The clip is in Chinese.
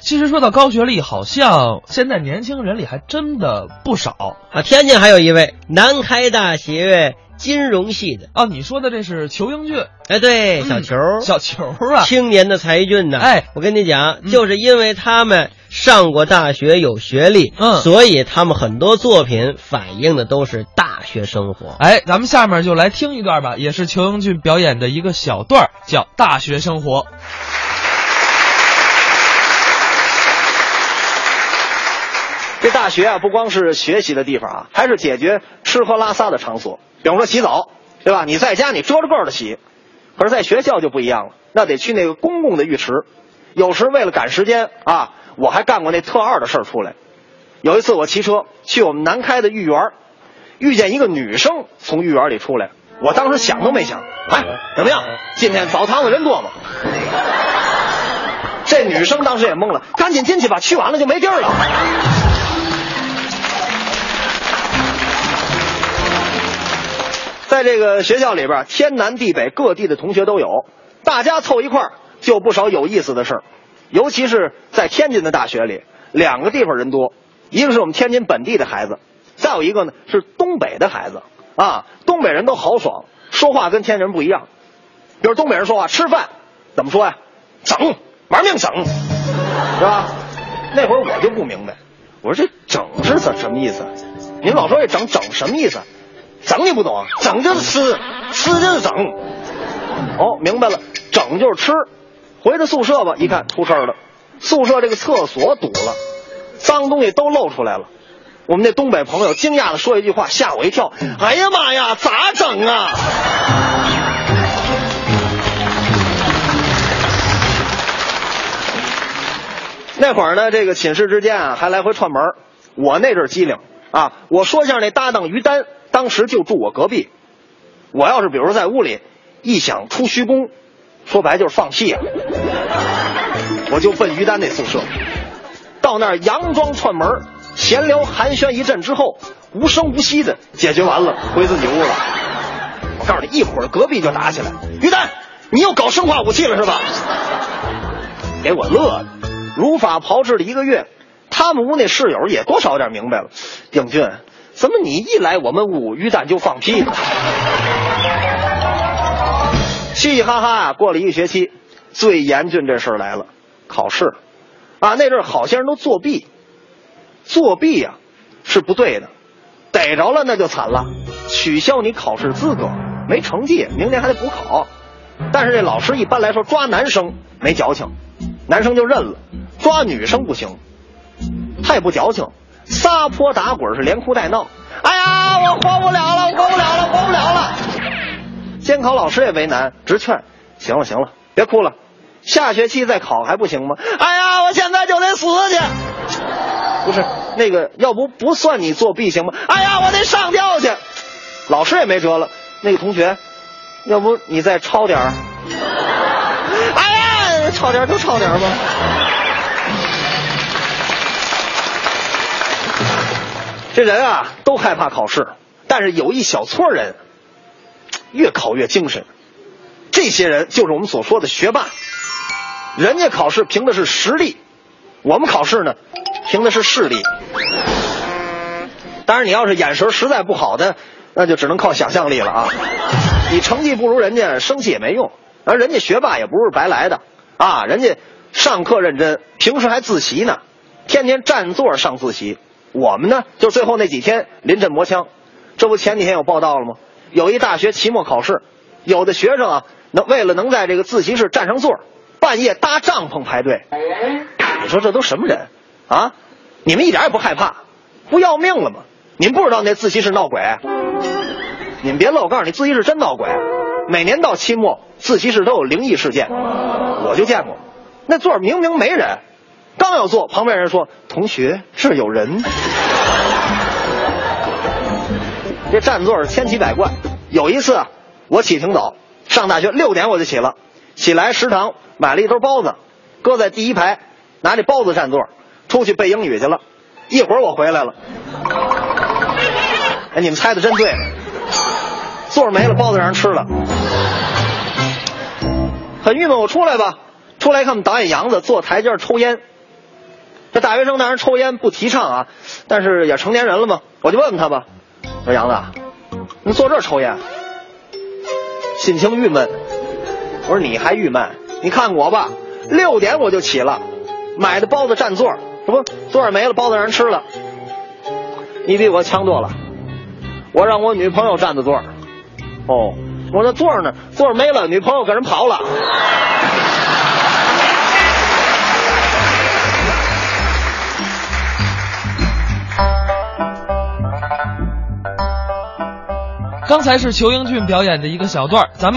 其实说到高学历，好像现在年轻人里还真的不少啊。天津还有一位南开大学金融系的哦，你说的这是裘英俊？哎，对，小裘，小球啊，青年的才俊呢。哎，我跟你讲，就是因为他们上过大学，有学历，嗯，所以他们很多作品反映的都是大学生活。哎，咱们下面就来听一段吧，也是裘英俊表演的一个小段，叫《大学生活》。大学啊，不光是学习的地方啊，还是解决吃喝拉撒的场所。比方说洗澡，对吧？你在家你遮着个的洗，可是在学校就不一样了，那得去那个公共的浴池。有时为了赶时间啊，我还干过那特二的事儿出来。有一次我骑车去我们南开的御园，遇见一个女生从御园里出来，我当时想都没想，哎，怎么样？今天澡堂子人多吗？这女生当时也懵了，赶紧进去吧，去晚了就没地儿了。在这个学校里边，天南地北各地的同学都有，大家凑一块儿就不少有意思的事儿。尤其是在天津的大学里，两个地方人多，一个是我们天津本地的孩子，再有一个呢是东北的孩子啊。东北人都豪爽，说话跟天津人不一样。比如东北人说话，吃饭怎么说呀？整，玩命整，是吧？那会儿我就不明白，我说这整是怎什么意思？您老说这整整什么意思？整你不懂啊？整就是吃，吃就是整。哦，明白了，整就是吃。回到宿舍吧，一看出事儿了，宿舍这个厕所堵了，脏东西都露出来了。我们那东北朋友惊讶的说一句话，吓我一跳。哎呀妈呀，咋整啊？那会儿呢，这个寝室之间啊，还来回串门我那阵机灵啊，我说相声那搭档于丹。当时就住我隔壁，我要是比如在屋里一想出虚功，说白就是放屁啊，我就奔于丹那宿舍，到那儿佯装串门，闲聊寒暄一阵之后，无声无息的解决完了，回自己屋了。我告诉你，一会儿隔壁就打起来。于丹，你又搞生化武器了是吧？给我乐的，如法炮制了一个月，他们屋那室友也多少有点明白了，英俊。怎么你一来我们屋，于丹就放屁了？嘻嘻哈哈，过了一个学期，最严峻这事儿来了，考试啊！那阵好些人都作弊，作弊呀是不对的，逮着了那就惨了，取消你考试资格，没成绩，明年还得补考。但是这老师一般来说抓男生没矫情，男生就认了，抓女生不行，他也不矫情。撒泼打滚是连哭带闹，哎呀，我活不了了，我活不了了，活不了了！监考老师也为难，直劝：行了行了，别哭了，下学期再考还不行吗？哎呀，我现在就得死去！不是那个，要不不算你作弊行吗？哎呀，我得上吊去！老师也没辙了，那个同学，要不你再抄点儿？哎呀，抄点就抄点吧。这人啊，都害怕考试，但是有一小撮人，越考越精神。这些人就是我们所说的学霸。人家考试凭的是实力，我们考试呢，凭的是势力。当然，你要是眼神实在不好的，那就只能靠想象力了啊。你成绩不如人家，生气也没用。而人家学霸也不是白来的啊，人家上课认真，平时还自习呢，天天占座上自习。我们呢，就最后那几天临阵磨枪，这不前几天有报道了吗？有一大学期末考试，有的学生啊，能为了能在这个自习室占上座，半夜搭帐篷排队。你说这都什么人啊？你们一点也不害怕，不要命了吗？你们不知道那自习室闹鬼？你们别乐，我告诉你，自习室真闹鬼。每年到期末，自习室都有灵异事件，我就见过，那座明明没人。刚要坐，旁边人说：“同学，这有人。”这占座是千奇百怪。有一次，我起挺早，上大学六点我就起了，起来食堂买了一兜包子，搁在第一排，拿这包子占座，出去背英语去了。一会儿我回来了，哎，你们猜的真对，座没了，包子让人吃了，很郁闷。我出来吧，出来看我们导演杨子坐台阶抽烟。这大学生当然抽烟不提倡啊，但是也成年人了嘛，我就问问他吧。说杨子，你坐这抽烟，心情郁闷。我说你还郁闷？你看我吧，六点我就起了，买的包子占座，这不座儿没了，包子让人吃了。你比我强多了，我让我女朋友占的座儿。哦，我那座儿呢？座儿没了，女朋友跟人跑了。刚才是裘英俊表演的一个小段咱们。